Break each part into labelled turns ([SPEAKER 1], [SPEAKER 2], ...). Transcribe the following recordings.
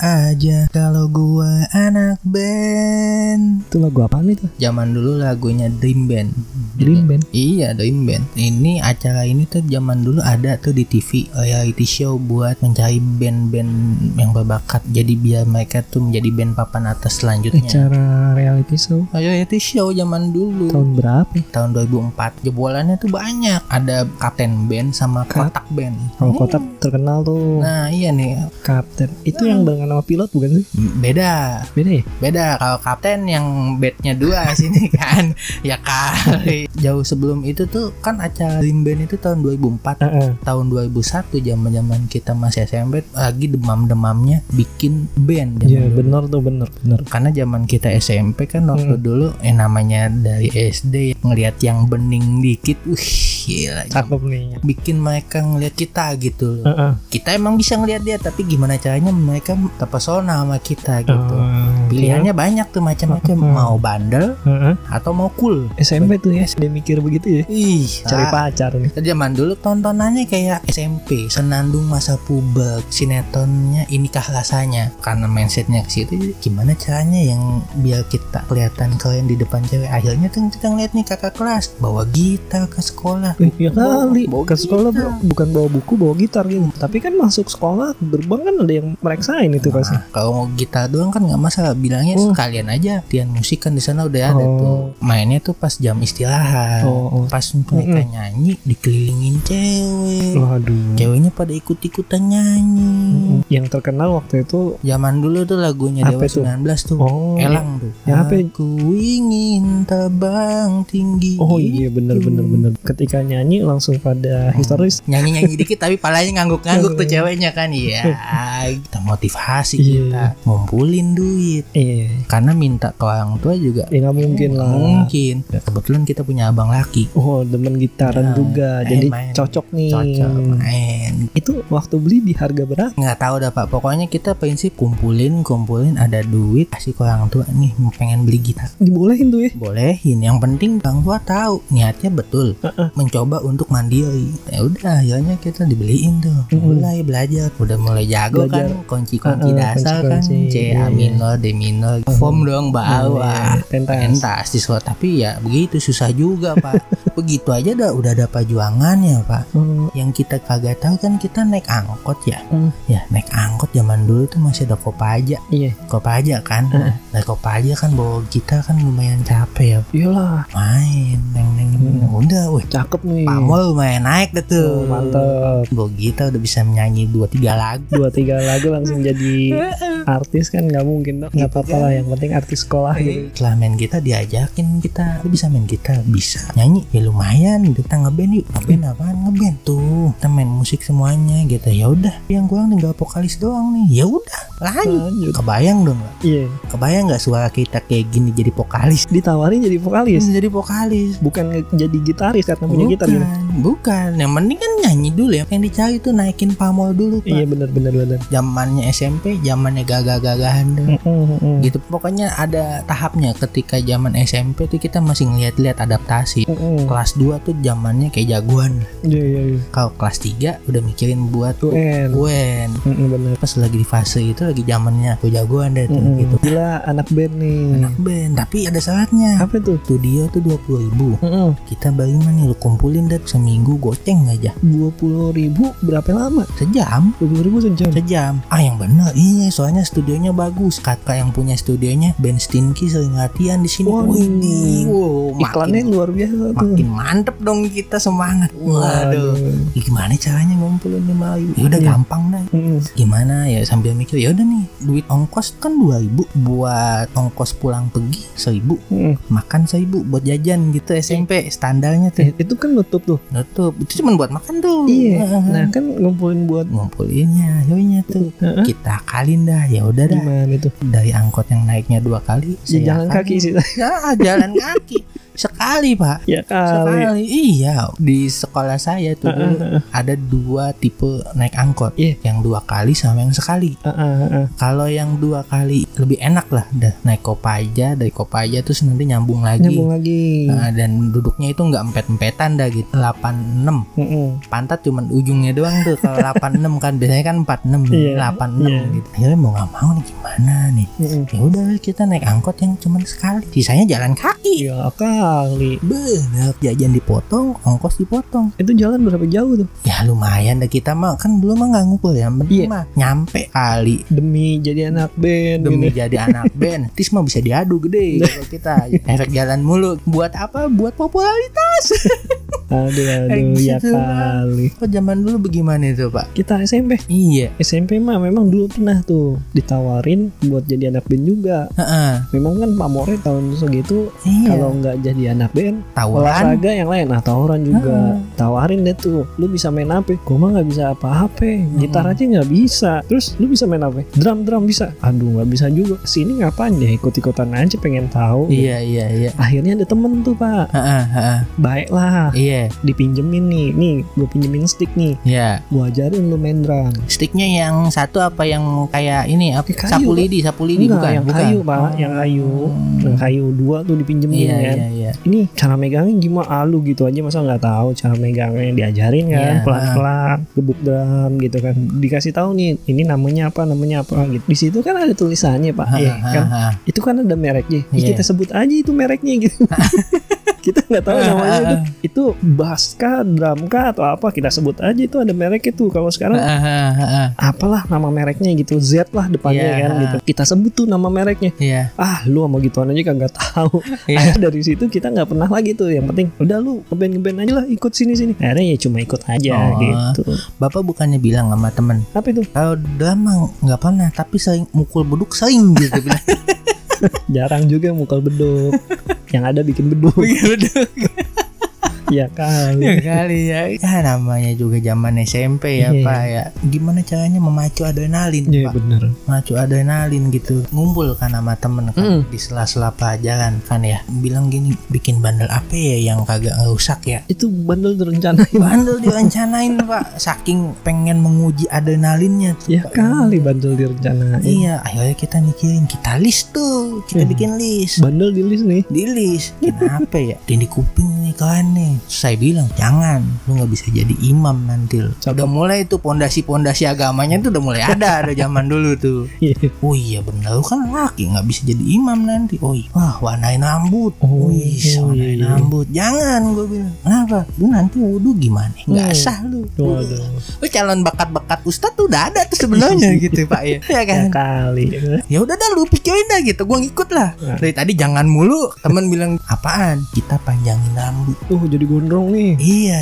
[SPEAKER 1] aja kalau gua anak band.
[SPEAKER 2] Itu lagu apa nih tuh?
[SPEAKER 1] Zaman dulu lagunya Dream Band.
[SPEAKER 2] Dream Band.
[SPEAKER 1] Iya, Dream Band. Ini acara ini tuh zaman dulu ada tuh di TV reality show buat mencari band-band yang berbakat. Jadi biar mereka tuh menjadi band papan atas selanjutnya.
[SPEAKER 2] Acara reality show
[SPEAKER 1] Reality show zaman dulu.
[SPEAKER 2] tahun berapa?
[SPEAKER 1] tahun 2004 jebolannya tuh banyak ada kapten band sama
[SPEAKER 2] Kap-
[SPEAKER 1] kotak band
[SPEAKER 2] Kalau kota terkenal tuh
[SPEAKER 1] nah iya nih
[SPEAKER 2] Kapten. Itu yang barengan sama pilot bukan sih?
[SPEAKER 1] beda
[SPEAKER 2] Beda ya?
[SPEAKER 1] beda kalau kapten yang bednya dua sini kan ya kali jauh sebelum itu tuh kan acara Dream Band itu tahun 2004
[SPEAKER 2] Heeh.
[SPEAKER 1] tahun 2001 zaman zaman kita masih SMP lagi demam demamnya bikin band
[SPEAKER 2] Iya
[SPEAKER 1] dulu.
[SPEAKER 2] bener tuh bener bener.
[SPEAKER 1] karena zaman kita SMP kan waktu
[SPEAKER 2] Hmm.
[SPEAKER 1] dulu eh namanya dari SD ngelihat yang bening dikit wih gila
[SPEAKER 2] Cakep nih.
[SPEAKER 1] bikin mereka ngelihat kita gitu loh.
[SPEAKER 2] Heeh.
[SPEAKER 1] Kita emang bisa ngelihat dia tapi gimana caranya mereka terpesona sama kita gitu.
[SPEAKER 2] Oh,
[SPEAKER 1] Pilihannya banyak tuh macam-macam
[SPEAKER 2] Hmm.
[SPEAKER 1] mau bandel
[SPEAKER 2] Heeh.
[SPEAKER 1] atau mau cool.
[SPEAKER 2] SMP tuh ya, dia mikir begitu ya.
[SPEAKER 1] Ih,
[SPEAKER 2] Cari
[SPEAKER 1] ah,
[SPEAKER 2] pacar nih.
[SPEAKER 1] Zaman dulu tontonannya kayak SMP, Senandung Masa Puber, sinetronnya Inikah Rasanya. Karena mindsetnya ke situ, gimana caranya yang biar kita kelihatan keren di depan cewek. Akhirnya tuh kita ngeliat nih kakak kelas bawa gitar ke sekolah.
[SPEAKER 2] Eh, ya kali
[SPEAKER 1] Bawa
[SPEAKER 2] ke sekolah bro, bukan bawa buku bawa gitar gitu tapi kan masuk sekolah gerbang kan ada yang mereksain itu pasti
[SPEAKER 1] Nah, kalau mau gitar doang kan nggak masalah bilangnya
[SPEAKER 2] Oh.
[SPEAKER 1] sekalian aja latihan musik kan di sana udah ada
[SPEAKER 2] Oh.
[SPEAKER 1] tuh mainnya tuh pas jam istirahat
[SPEAKER 2] Oh, oh.
[SPEAKER 1] pas mereka nyanyi dikelilingin cewek.
[SPEAKER 2] Waduh.
[SPEAKER 1] Ceweknya pada ikut-ikutan nyanyi.
[SPEAKER 2] Mm-mm. yang terkenal waktu itu?
[SPEAKER 1] Zaman dulu tuh lagunya
[SPEAKER 2] Apa
[SPEAKER 1] Dewa
[SPEAKER 2] tuh?
[SPEAKER 1] 19 tuh.
[SPEAKER 2] Oh.
[SPEAKER 1] Elang tuh.
[SPEAKER 2] Yang apa?
[SPEAKER 1] Aku ingin terbang tinggi.
[SPEAKER 2] Oh iya bener bener bener. Ketika nyanyi langsung pada histeris
[SPEAKER 1] nyanyi-nyanyi dikit tapi palanya ngangguk-ngangguk tuh ceweknya kan. Iya kita motivasi
[SPEAKER 2] Iya.
[SPEAKER 1] kita ngumpulin duit.
[SPEAKER 2] Iya.
[SPEAKER 1] Karena minta ke orang tua juga
[SPEAKER 2] ya nggak mungkin lah.
[SPEAKER 1] mungkin. Kebetulan kita punya abang laki.
[SPEAKER 2] Oh demen gitaran
[SPEAKER 1] Nah,
[SPEAKER 2] juga.
[SPEAKER 1] main,
[SPEAKER 2] jadi
[SPEAKER 1] main.
[SPEAKER 2] cocok nih.
[SPEAKER 1] Cocok main.
[SPEAKER 2] Itu waktu beli di harga berapa
[SPEAKER 1] nggak tahu dah pak. Pokoknya kita prinsip kumpulin kumpulin ada duit kasih ke orang tua nih pengen beli gitar.
[SPEAKER 2] Dibolehin tuh ya?
[SPEAKER 1] Bolehin. Yang penting orang tua tahu niatnya betul.
[SPEAKER 2] Heeh.
[SPEAKER 1] mencoba untuk mandiri. Ya udah akhirnya kita dibeliin tuh.
[SPEAKER 2] Mm-mm.
[SPEAKER 1] mulai belajar. Udah mulai jago
[SPEAKER 2] Belajar.
[SPEAKER 1] kan kunci-kunci
[SPEAKER 2] Heeh,
[SPEAKER 1] dasar kan.
[SPEAKER 2] kunci-kunci.
[SPEAKER 1] C
[SPEAKER 2] Iya,
[SPEAKER 1] A
[SPEAKER 2] iya.
[SPEAKER 1] minor D minor. Form dong bawah
[SPEAKER 2] Iya, pentas.
[SPEAKER 1] pentas di sekolah. tapi ya begitu susah juga pak. Begitu aja dah udah ada perjuangannya pak.
[SPEAKER 2] Oh,
[SPEAKER 1] yang kita kagak tahu kan kita naik angkot ya.
[SPEAKER 2] Hmm.
[SPEAKER 1] ya naik angkot zaman dulu tuh masih ada kopaja.
[SPEAKER 2] Iya.
[SPEAKER 1] Kopaja kan?
[SPEAKER 2] Heeh.
[SPEAKER 1] naik kopaja kan bawa gitar kan lumayan capek ya.
[SPEAKER 2] Iyalah.
[SPEAKER 1] Main neng neng
[SPEAKER 2] Hmm.
[SPEAKER 1] udah weh
[SPEAKER 2] cakep nih.
[SPEAKER 1] Pamol lumayan naik deh tuh.
[SPEAKER 2] Oh, mantep
[SPEAKER 1] bawa gitar udah bisa menyanyi dua tiga lagu.
[SPEAKER 2] Dua tiga lagu langsung jadi artis kan nggak mungkin dong. Nggak
[SPEAKER 1] Gitu
[SPEAKER 2] apa-apa
[SPEAKER 1] kan.
[SPEAKER 2] lah yang penting artis sekolah. Gitu
[SPEAKER 1] setelah main gitar diajakin kita. Lu bisa main gitar bisa. Nyanyi ya lumayan. Kita ngeband yuk. Ngeband apaan? Ngeband tuh. Kita main musik semuanya gitu. Ya udah. Yang kurang tinggal vokalis doang nih. Ya udah. Lanjut
[SPEAKER 2] lanjut.
[SPEAKER 1] Kebayang dong nggak?
[SPEAKER 2] iya.
[SPEAKER 1] Kebayang nggak suara kita kayak gini jadi vokalis?
[SPEAKER 2] Ditawarin jadi vokalis?
[SPEAKER 1] Jadi vokalis.
[SPEAKER 2] Bukan jadi gitaris karena punya gitar gitu
[SPEAKER 1] bukan. Yang penting kan nyanyi dulu ya. Yang dicari tuh naikin pamol dulu pak.
[SPEAKER 2] Iya bener bener bener
[SPEAKER 1] zamannya SMP zamannya gagah-gagahan tuh
[SPEAKER 2] mm-mm.
[SPEAKER 1] gitu. Pokoknya ada tahapnya. Ketika zaman SMP tuh kita masih ngeliat-liat adaptasi.
[SPEAKER 2] Mm-mm.
[SPEAKER 1] kelas 2 tuh zamannya kayak jagoan.
[SPEAKER 2] Iya iya iya.
[SPEAKER 1] Kalau kelas 3 udah mikirin buat
[SPEAKER 2] UN.
[SPEAKER 1] UN.
[SPEAKER 2] Mm-mm, bener.
[SPEAKER 1] Pas lagi di fase itu lagi zamannya gue jagoan deh tuh
[SPEAKER 2] Mm-mm.
[SPEAKER 1] gitu.
[SPEAKER 2] Gila anak band nih.
[SPEAKER 1] Anak band tapi ada syaratnya.
[SPEAKER 2] Apa tuh?
[SPEAKER 1] Studio tuh 20 ribu.
[SPEAKER 2] Mm-mm.
[SPEAKER 1] kita bagaimana nih lu kumpulin deh seminggu goceng aja.
[SPEAKER 2] Dua puluh ribu berapa lama?
[SPEAKER 1] Sejam.
[SPEAKER 2] Dua puluh ribu sejam?
[SPEAKER 1] Sejam. Ah yang bener. Iya soalnya studionya bagus. Kakak yang punya studionya Ben Stinky sering latihan di sini.
[SPEAKER 2] Waduh.
[SPEAKER 1] Widih. wow,
[SPEAKER 2] iklannya luar biasa tuh.
[SPEAKER 1] Makin mantep dong kita semangat. Waduh. Ih, gimana caranya ngumpulin lima ribu? Ya udah
[SPEAKER 2] Iya.
[SPEAKER 1] gampang dah
[SPEAKER 2] Mm-mm.
[SPEAKER 1] gimana ya sambil mikir ya udah nih duit ongkos kan dua ribu buat ongkos pulang pergi seribu.
[SPEAKER 2] Mm-mm.
[SPEAKER 1] makan seribu buat jajan gitu SMP standarnya
[SPEAKER 2] Eh,
[SPEAKER 1] tuh
[SPEAKER 2] itu kan nutup tuh.
[SPEAKER 1] Nutup. Itu cuma buat makan tuh.
[SPEAKER 2] Iya. Nah kan. ngumpulin buat
[SPEAKER 1] ngumpulinnya yoinya tuh.
[SPEAKER 2] Heeh.
[SPEAKER 1] kita kalin dah ya udah dah.
[SPEAKER 2] Gimana tuh?
[SPEAKER 1] Dari angkot yang naiknya dua kali
[SPEAKER 2] ya, jalan
[SPEAKER 1] saya
[SPEAKER 2] kaki sih.
[SPEAKER 1] Ya jalan kaki. Sekali pak.
[SPEAKER 2] Ya kali.
[SPEAKER 1] sekali iya. Di sekolah saya tuh dulu ada dua tipe naik angkot.
[SPEAKER 2] Iya.
[SPEAKER 1] yang dua kali sama yang sekali.
[SPEAKER 2] Ah, ah.
[SPEAKER 1] kalau yang dua kali lebih enak lah. Dah naik kopaja. Dari kopaja terus nanti nyambung lagi.
[SPEAKER 2] Nyambung lagi.
[SPEAKER 1] Nah, dan duduknya itu nggak empet-empetan dah gitu. 86
[SPEAKER 2] Mm-mm.
[SPEAKER 1] pantat cuman ujungnya doang tuh. Kalau 86 kan biasanya kan 46
[SPEAKER 2] Iya,
[SPEAKER 1] 86
[SPEAKER 2] iya.
[SPEAKER 1] gitu. Akhirnya mau nggak mau nih gimana nih?
[SPEAKER 2] Mm-mm.
[SPEAKER 1] ya udah kita naik angkot yang cuman sekali. Sisanya jalan kaki.
[SPEAKER 2] Ya kali.
[SPEAKER 1] Bener jajan dipotong ongkos dipotong
[SPEAKER 2] Itu jalan berapa jauh tuh?
[SPEAKER 1] ya lumayan dah kita mah kan dulu mah nggak ngumpul ya penting
[SPEAKER 2] Iya.
[SPEAKER 1] mah nyampe kali
[SPEAKER 2] Demi jadi anak band.
[SPEAKER 1] demi
[SPEAKER 2] gitu.
[SPEAKER 1] jadi anak band tis mah bisa diadu gede kalau kita efek jalan mulu buat apa buat popularitas
[SPEAKER 2] Aduh, aduh, ya
[SPEAKER 1] Gitu lah.
[SPEAKER 2] kali.
[SPEAKER 1] kok zaman dulu bagaimana itu pak
[SPEAKER 2] Kita SMP.
[SPEAKER 1] iya
[SPEAKER 2] SMP mah memang dulu pernah tuh ditawarin buat jadi anak band juga.
[SPEAKER 1] Heeh.
[SPEAKER 2] Memang kan pamornya tahun segitu
[SPEAKER 1] iya
[SPEAKER 2] kalau nggak jadi anak band
[SPEAKER 1] tawaran.
[SPEAKER 2] olahraga yang lain. Nah tawaran juga. Tawarin deh tuh. Lu bisa main apa? Gua mah nggak bisa apa-apa. Gitar aja nggak bisa. Terus lu bisa main apa? Drum drum bisa. Aduh nggak bisa juga. Sini ngapain ya ikut ikutan aja pengen tahu.
[SPEAKER 1] Iya iya iya.
[SPEAKER 2] Akhirnya ada temen tuh pak.
[SPEAKER 1] Heeh, heeh.
[SPEAKER 2] baiklah.
[SPEAKER 1] Iya.
[SPEAKER 2] Dipinjemin nih. Nih gue pinjemin stick nih.
[SPEAKER 1] Iya.
[SPEAKER 2] Gue ajarin lu main drum.
[SPEAKER 1] Sticknya yang satu apa yang kayak ini apa?
[SPEAKER 2] Kayu,
[SPEAKER 1] sapu lidi sapu lidi
[SPEAKER 2] enggak
[SPEAKER 1] bukan?
[SPEAKER 2] yang
[SPEAKER 1] bukan.
[SPEAKER 2] kayu pak. Yang kayu.
[SPEAKER 1] Hmm.
[SPEAKER 2] yang kayu dua tuh dipinjemin
[SPEAKER 1] iya
[SPEAKER 2] kan?
[SPEAKER 1] iya iya.
[SPEAKER 2] Ini cara megangnya gimana? Ah, lu gitu aja masa nggak tahu cara megangnya diajarin kan?
[SPEAKER 1] Iya.
[SPEAKER 2] pelan-pelan gebuk drum gitu kan. Dikasih tahu nih ini namanya apa namanya apa gitu. Di situ kan ada tulisannya pak. Iya. Kan?
[SPEAKER 1] Hahaha.
[SPEAKER 2] itu kan ada mereknya. Ya,
[SPEAKER 1] Iya.
[SPEAKER 2] kita sebut aja itu mereknya gitu kita nggak tahu namanya itu. itu bass kah drum kah atau apa? Kita sebut aja itu ada merek itu. Kalau sekarang apalah nama mereknya gitu. Z lah depannya
[SPEAKER 1] Iya.
[SPEAKER 2] kan gitu. Kita sebut tuh nama mereknya.
[SPEAKER 1] Iya.
[SPEAKER 2] Ah lu sama gituan aja kagak tahu. Akhirnya dari situ kita nggak pernah lagi tuh. Yang penting udah lu ngeband ngeband aja lah ikut sini sini. Akhirnya ya cuma ikut aja
[SPEAKER 1] Oh.
[SPEAKER 2] gitu.
[SPEAKER 1] Bapak bukannya bilang sama temen
[SPEAKER 2] apa itu?
[SPEAKER 1] Kalau drum mah nggak pernah tapi sering mukul beduk sering gitu. bilang
[SPEAKER 2] jarang juga mukul beduk. Yang ada bikin beduk.
[SPEAKER 1] Beduk
[SPEAKER 2] ya kali.
[SPEAKER 1] Ya kali ya. Ya namanya juga zaman SMP ya
[SPEAKER 2] Iya.
[SPEAKER 1] pak ya. Gimana caranya memacu adrenalin
[SPEAKER 2] Iya
[SPEAKER 1] pak?
[SPEAKER 2] bener
[SPEAKER 1] memacu adrenalin gitu. Ngumpul kan sama temen kan
[SPEAKER 2] Mm.
[SPEAKER 1] di sela-sela pelajaran kan ya. Bilang gini bikin bandel apa ya yang kagak ngerusak ya?
[SPEAKER 2] Itu bandel direncanain.
[SPEAKER 1] Bandel direncanain pak. Saking pengen menguji adrenalinnya tuh
[SPEAKER 2] ya
[SPEAKER 1] Pak.
[SPEAKER 2] kali bandel direncanain.
[SPEAKER 1] Iya akhirnya kita mikirin kita list tuh. Kita
[SPEAKER 2] Hmm.
[SPEAKER 1] bikin list.
[SPEAKER 2] Bandel di list nih.
[SPEAKER 1] Di list. Kenapa ya? Di kuping nih kalian nih saya bilang jangan lu nggak bisa jadi imam nanti lu. udah mulai tuh pondasi-pondasi agamanya tuh udah mulai ada ada zaman dulu tuh.
[SPEAKER 2] Iya.
[SPEAKER 1] oh iya bener lu kan laki nggak bisa jadi imam nanti. Oh iya. Wah warnain rambut.
[SPEAKER 2] Oh,
[SPEAKER 1] Wih,
[SPEAKER 2] oh,
[SPEAKER 1] warnain
[SPEAKER 2] iya.
[SPEAKER 1] rambut. Jangan gue bilang. Kenapa? Lu nanti wudhu gimana? Nggak
[SPEAKER 2] Hmm.
[SPEAKER 1] sah lu.
[SPEAKER 2] Waduh.
[SPEAKER 1] lu calon bakat-bakat ustad tuh udah ada tuh sebenarnya gitu pak ya. Ya
[SPEAKER 2] Ya
[SPEAKER 1] kan?
[SPEAKER 2] kali.
[SPEAKER 1] Ya udah dah lu pikirin dah gitu gua ngikut lah.
[SPEAKER 2] Nah.
[SPEAKER 1] dari tadi jangan mulu. Temen bilang apaan? Kita panjangin rambut.
[SPEAKER 2] Oh jadi gondrong nih
[SPEAKER 1] iya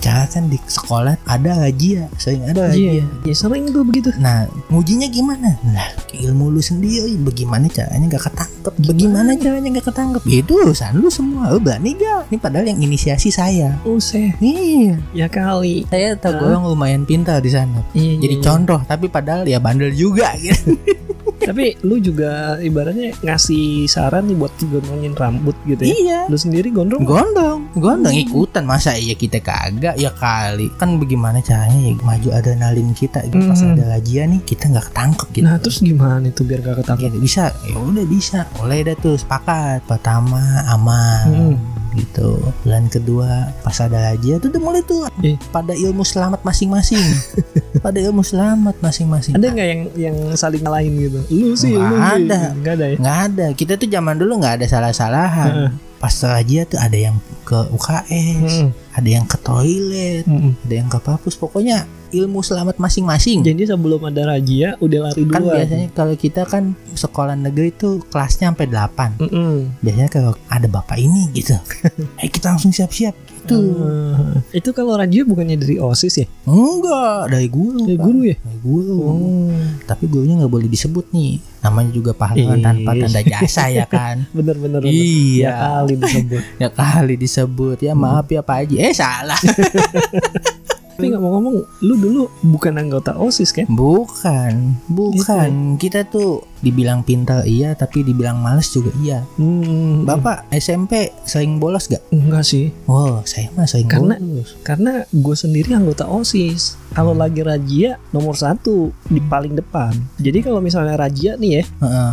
[SPEAKER 1] cara kan di sekolah ada razia sering ada
[SPEAKER 2] Iya, ya sering tuh begitu.
[SPEAKER 1] Nah, ngujinya gimana? Nah, ilmu lu sendiri, bagaimana caranya gak ketangkep? Bagaimana caranya gak ketangkep? Ya itu urusan lu semua, lu berani gak? Ini padahal yang inisiasi saya.
[SPEAKER 2] Oh, saya
[SPEAKER 1] Iya,
[SPEAKER 2] ya kali.
[SPEAKER 1] saya tergolong lumayan pintar di sana.
[SPEAKER 2] Iya,
[SPEAKER 1] Jadi
[SPEAKER 2] iya,
[SPEAKER 1] contoh, tapi padahal ya bandel juga gitu.
[SPEAKER 2] Tapi lu juga ibaratnya ngasih saran nih buat gondrongin rambut gitu ya.
[SPEAKER 1] iya.
[SPEAKER 2] Lu sendiri gondrong?
[SPEAKER 1] Gondong, gondong ikutan masa iya kita kagak ya kali kan bagaimana caranya ya maju adrenalin kita gitu pas
[SPEAKER 2] Hmm.
[SPEAKER 1] ada razia nih kita nggak ketangkep gitu.
[SPEAKER 2] Nah, terus gimana itu biar gak ketangkep?
[SPEAKER 1] Gitu, bisa ya udah bisa mulai dah tuh sepakat pertama aman
[SPEAKER 2] Hmm.
[SPEAKER 1] Gitu bulan kedua pas ada razia tuh udah mulai tuh
[SPEAKER 2] Eh.
[SPEAKER 1] pada ilmu selamat masing-masing pada ilmu selamat masing-masing
[SPEAKER 2] Ada nggak yang yang saling ngalahin gitu? Lu sih,
[SPEAKER 1] Nggak
[SPEAKER 2] lu
[SPEAKER 1] ada.
[SPEAKER 2] Nggak ada ya.
[SPEAKER 1] nggak ada kita tuh zaman dulu nggak ada salah-salahan pas razia tuh ada yang ke UKS
[SPEAKER 2] Mm-mm.
[SPEAKER 1] ada yang ke toilet
[SPEAKER 2] Mm-mm.
[SPEAKER 1] ada yang ke papus pokoknya ilmu selamat masing-masing.
[SPEAKER 2] Jadi sebelum ada razia udah lari
[SPEAKER 1] kan
[SPEAKER 2] duluan.
[SPEAKER 1] biasanya kalau kita kan sekolah negeri tuh kelasnya sampai 8
[SPEAKER 2] Mm-mm.
[SPEAKER 1] biasanya kalau ada bapak ini gitu. Eh kita langsung siap-siap gitu.
[SPEAKER 2] Ah, itu kalau razia bukannya dari OSIS ya?
[SPEAKER 1] enggak dari guru
[SPEAKER 2] Dari guru ya?
[SPEAKER 1] dari guru.
[SPEAKER 2] Oh,
[SPEAKER 1] tapi gurunya nggak boleh disebut nih. Namanya juga pahlawan tanpa tanda jasa ya kan?
[SPEAKER 2] Bener-bener. Ya
[SPEAKER 1] iya.
[SPEAKER 2] Kali disebut.
[SPEAKER 1] ya kali disebut. Ya maaf ya Pak Haji. Eh salah
[SPEAKER 2] Tapi ngomong-ngomong, lu dulu bukan anggota OSIS kan?
[SPEAKER 1] Bukan, bukan. Kita tuh dibilang pintar iya, tapi dibilang males juga iya.
[SPEAKER 2] Hmm,
[SPEAKER 1] Bapak SMP sering bolos gak?
[SPEAKER 2] enggak sih.
[SPEAKER 1] Oh, saya mah sering
[SPEAKER 2] Karena-
[SPEAKER 1] bolos.
[SPEAKER 2] Karena gue sendiri anggota OSIS. Kalau lagi razia nomor satu di paling depan. Jadi kalau misalnya razia nih ya,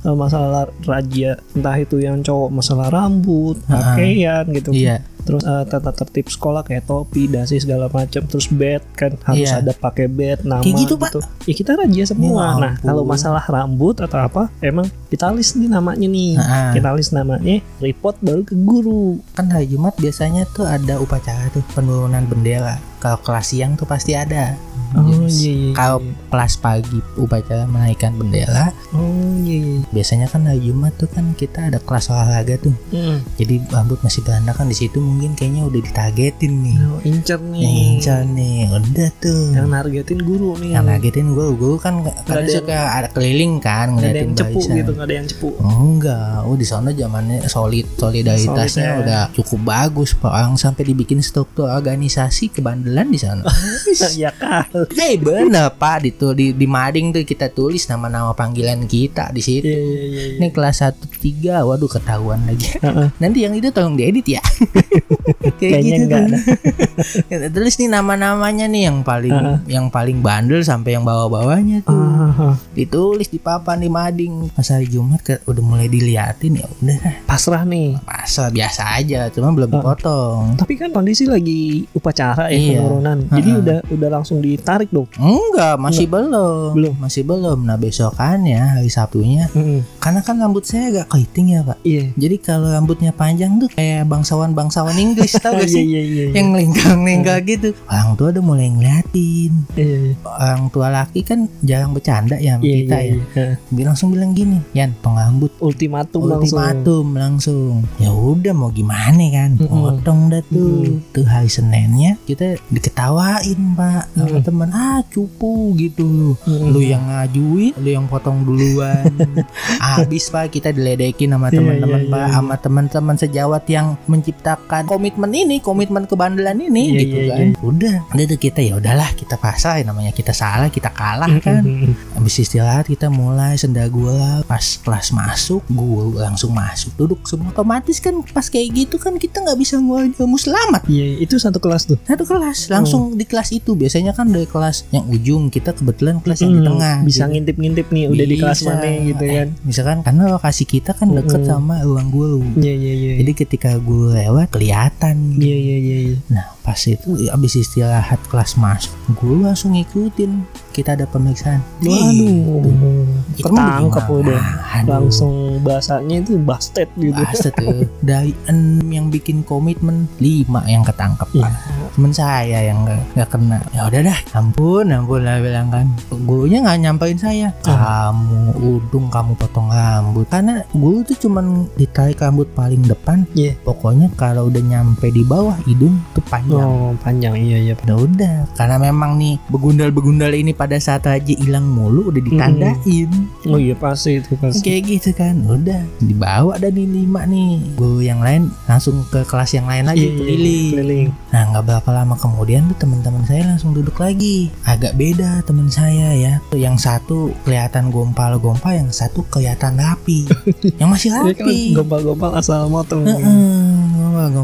[SPEAKER 2] kalau masalah razia entah itu yang cowok masalah rambut,
[SPEAKER 1] Ha-ha.
[SPEAKER 2] pakaian gitu.
[SPEAKER 1] Iya,
[SPEAKER 2] Terus eh, tata tertib sekolah kayak topi, dasi segala macam. Terus bed kan harus
[SPEAKER 1] Iya.
[SPEAKER 2] ada pakai bed nama
[SPEAKER 1] Kayak gitu, Pak.
[SPEAKER 2] Ya kita razia semua.
[SPEAKER 1] Ya
[SPEAKER 2] nah kalau masalah rambut atau apa, emang kita list nih namanya nih.
[SPEAKER 1] Ha-ha.
[SPEAKER 2] Kita list namanya report baru ke guru.
[SPEAKER 1] kan hari Jumat biasanya tuh ada upacara tuh penurunan bendera. Kalau kelas siang tuh pasti ada.
[SPEAKER 2] Oh
[SPEAKER 1] Jadi,
[SPEAKER 2] iya iya.
[SPEAKER 1] Kalau kelas pagi upacara menaikkan bendera,
[SPEAKER 2] Oh iya iya.
[SPEAKER 1] biasanya kan hari Jumat tuh kan kita ada kelas olahraga tuh.
[SPEAKER 2] Mm.
[SPEAKER 1] Jadi rambut masih berantakan di situ mungkin kayaknya udah ditargetin nih.
[SPEAKER 2] Oh, incer nih.
[SPEAKER 1] Yang incar nih, udah tuh.
[SPEAKER 2] Yang nargetin guru nih.
[SPEAKER 1] Yang ngagetin gue, gue kan kadang
[SPEAKER 2] ada
[SPEAKER 1] suka ada keliling kan
[SPEAKER 2] Nggak ada
[SPEAKER 1] ngeliatin
[SPEAKER 2] yang cepu
[SPEAKER 1] barisan.
[SPEAKER 2] gitu, nggak ada yang cepu.
[SPEAKER 1] Enggak, oh di sana zamannya solid, solidaritasnya
[SPEAKER 2] Solid ya.
[SPEAKER 1] udah cukup bagus, Pak. Orang sampai dibikin struktur organisasi kebandelan di sana.
[SPEAKER 2] ya kan.
[SPEAKER 1] Eh bener Pak, di, tuh, di, di mading tuh kita tulis nama-nama panggilan kita di situ.
[SPEAKER 2] Iya iya iya. iya.
[SPEAKER 1] Ini kelas 1 3, waduh ketahuan lagi.
[SPEAKER 2] Heeh.
[SPEAKER 1] Nanti yang itu tolong diedit ya. Kayak
[SPEAKER 2] Kayaknya
[SPEAKER 1] gitu
[SPEAKER 2] enggak ada.
[SPEAKER 1] Tulis nih nama-namanya nih yang paling
[SPEAKER 2] Heeh.
[SPEAKER 1] yang paling bandel sampai yang bawah-bawahnya tuh.
[SPEAKER 2] Ah,
[SPEAKER 1] Ditulis di papan di mading. Pas hari Jumat ke- udah mulai diliatin ya udah
[SPEAKER 2] pasrah nih.
[SPEAKER 1] masa biasa aja, cuma belum dipotong.
[SPEAKER 2] Tapi kan kondisi lagi upacara ya
[SPEAKER 1] Iya.
[SPEAKER 2] penurunan. Jadi
[SPEAKER 1] Ha-ha.
[SPEAKER 2] udah udah langsung ditarik dong.
[SPEAKER 1] Enggak, masih belum.
[SPEAKER 2] Belum.
[SPEAKER 1] Masih belum. Nah, besokannya hari Sabtunya
[SPEAKER 2] Mm-mm.
[SPEAKER 1] karena kan rambut saya agak keriting ya, Pak.
[SPEAKER 2] Iya.
[SPEAKER 1] Jadi kalau rambutnya panjang tuh kayak bangsawan-bangsawan Inggris tau gak
[SPEAKER 2] Iya
[SPEAKER 1] sih?
[SPEAKER 2] iya iya. iya.
[SPEAKER 1] Yang lingkar-lingkar gitu. Orang tua udah mulai ngeliatin.
[SPEAKER 2] Iya, iya.
[SPEAKER 1] Orang tua laki kan jarang bercanda ya sama
[SPEAKER 2] Iya,
[SPEAKER 1] kita
[SPEAKER 2] iya,
[SPEAKER 1] ya. Dia langsung bilang gini, Yan, potong rambut
[SPEAKER 2] Ultimatum, langsung.
[SPEAKER 1] ultimatum langsung. Ya udah mau gimana kan?
[SPEAKER 2] Mm-mm.
[SPEAKER 1] Potong dah tuh.
[SPEAKER 2] Mm-mm.
[SPEAKER 1] Tuh hari Seninnya kita diketawain, Pak, sama
[SPEAKER 2] Mm-mm.
[SPEAKER 1] teman. Ah, cupu gitu.
[SPEAKER 2] Mm-mm.
[SPEAKER 1] Lu yang ngajuin, lu yang potong duluan. Habis Pak kita diledekin sama
[SPEAKER 2] Iya,
[SPEAKER 1] teman-teman
[SPEAKER 2] iya,
[SPEAKER 1] Pak,
[SPEAKER 2] iya.
[SPEAKER 1] sama teman-teman sejawat yang menciptakan komitmen ini, komitmen kebandelan ini
[SPEAKER 2] Iya,
[SPEAKER 1] gitu
[SPEAKER 2] iya,
[SPEAKER 1] kan. Udah, udah tuh kita ya udahlah kita pasrah namanya kita salah, kita kalah kan. Habis istirahat kita mulai senda gua pas kelas masuk, gua langsung masuk duduk semua otomatis kan pas kayak gitu kan kita nggak bisa ngeluarin ilmu selamat
[SPEAKER 2] Iya, itu satu kelas tuh.
[SPEAKER 1] satu kelas langsung di kelas itu biasanya kan dari kelas yang ujung kita kebetulan kelas yang di tengah
[SPEAKER 2] Bisa
[SPEAKER 1] gitu.
[SPEAKER 2] ngintip-ngintip nih udah di kelas
[SPEAKER 1] Bisa.
[SPEAKER 2] mana gitu kan.
[SPEAKER 1] Eh, misalkan karena lokasi kita kan deket
[SPEAKER 2] Mm-mm.
[SPEAKER 1] sama ruang guru
[SPEAKER 2] Iya iya iya.
[SPEAKER 1] jadi ketika gue lewat kelihatan
[SPEAKER 2] Iya iya iya. iya.
[SPEAKER 1] nah pas itu abis istirahat kelas masuk gue langsung ngikutin kita ada pemeriksaan
[SPEAKER 2] Waduh.
[SPEAKER 1] Gimana?
[SPEAKER 2] udah. Langsung bahasanya itu busted gitu.
[SPEAKER 1] Basta tuh dari enam yang bikin komitmen lima yang ketangkep
[SPEAKER 2] Iya.
[SPEAKER 1] Pak. Cuman saya yang nggak kena. Ya udah dah, ampun, ampun lah bilang kan. Gurunya nggak nyamperin saya. Kamu udung, kamu potong rambut. Karena guru tuh cuman ditarik rambut paling depan.
[SPEAKER 2] Iya.
[SPEAKER 1] Pokoknya kalau udah nyampe di bawah hidung tuh panjang.
[SPEAKER 2] Oh, panjang iya iya.
[SPEAKER 1] Udah udah, karena memang nih begundal-begundal ini pada saat aja hilang mulu udah ditandain.
[SPEAKER 2] Oh iya pasti itu pasti.
[SPEAKER 1] Kayak gitu kan Udah Dibawa dan nih lima nih Gue yang lain Langsung ke kelas yang lain lagi
[SPEAKER 2] Iya, iya,
[SPEAKER 1] keliling
[SPEAKER 2] Keliling.
[SPEAKER 1] Nah nggak berapa lama kemudian tuh teman-teman saya langsung duduk lagi Agak beda teman saya ya Yang satu kelihatan gompal-gompal Yang satu kelihatan rapi Yang masih
[SPEAKER 2] kan
[SPEAKER 1] rapi
[SPEAKER 2] gompal-gompal asal motong.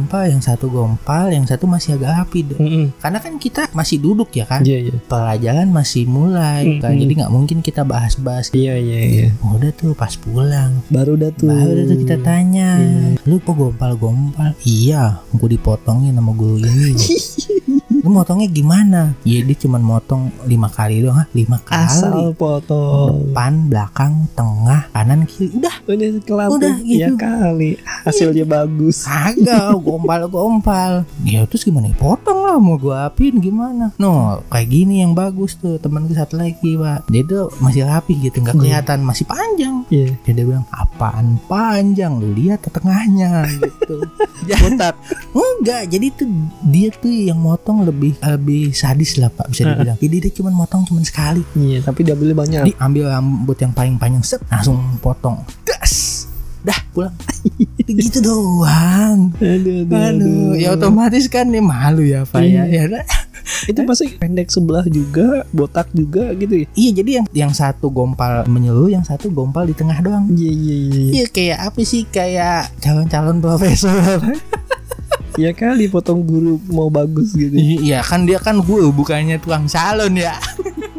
[SPEAKER 1] Gompal-gompal Yang satu gompal Yang satu masih agak rapi deh.
[SPEAKER 2] Mm-mm.
[SPEAKER 1] Karena kan kita masih duduk ya kan
[SPEAKER 2] Iya iya.
[SPEAKER 1] Pelajaran masih mulai kan?
[SPEAKER 2] Mm-mm.
[SPEAKER 1] Jadi nggak mungkin kita bahas-bahas
[SPEAKER 2] Iya iya iya.
[SPEAKER 1] Udah tuh pas pulang
[SPEAKER 2] Baru dah tuh.
[SPEAKER 1] Baru tuh kita tanya,
[SPEAKER 2] Iya.
[SPEAKER 1] lu kok gompal-gompal? Iya, gue dipotongin sama guru ini. lu motongnya gimana? Ya dia cuma motong lima kali doang, Hah, lima kali.
[SPEAKER 2] Asal potong.
[SPEAKER 1] Depan, belakang, tengah, kanan, kiri. Udah,
[SPEAKER 2] Udah kelar
[SPEAKER 1] Udah,
[SPEAKER 2] tuh. Ya
[SPEAKER 1] gitu.
[SPEAKER 2] kali. Hasilnya bagus.
[SPEAKER 1] kagak gompal-gompal. Ya terus gimana? Potong lah, mau gue apin gimana? No, kayak gini yang bagus tuh. Temen gue satu lagi, pak. Dia tuh masih rapi gitu, nggak
[SPEAKER 2] Iya.
[SPEAKER 1] kelihatan, masih panjang.
[SPEAKER 2] Iya.
[SPEAKER 1] Ya dia bilang apaan panjang lu lihat ke tengahnya gitu.
[SPEAKER 2] Botak.
[SPEAKER 1] Enggak, jadi tuh dia tuh yang motong lebih lebih sadis lah pak bisa dibilang. Jadi dia cuma motong cuma sekali.
[SPEAKER 2] Iya, tapi double banyak.
[SPEAKER 1] Dia ambil rambut yang paling panjang set langsung potong. Das. Dah pulang. gitu doang.
[SPEAKER 2] Aduh, aduh,
[SPEAKER 1] Aduh, ya otomatis kan nih malu ya pak ya.
[SPEAKER 2] Iya.
[SPEAKER 1] Ya udah.
[SPEAKER 2] itu pasti pendek sebelah juga botak juga gitu ya
[SPEAKER 1] Iya jadi yang yang satu gompal menyeluruh, yang satu gompal di tengah doang.
[SPEAKER 2] iya iya iya
[SPEAKER 1] Iya kayak apa sih kayak calon-calon profesor.
[SPEAKER 2] Ya kali potong guru mau bagus gitu
[SPEAKER 1] iya kan dia kan guru bukannya tukang salon ya.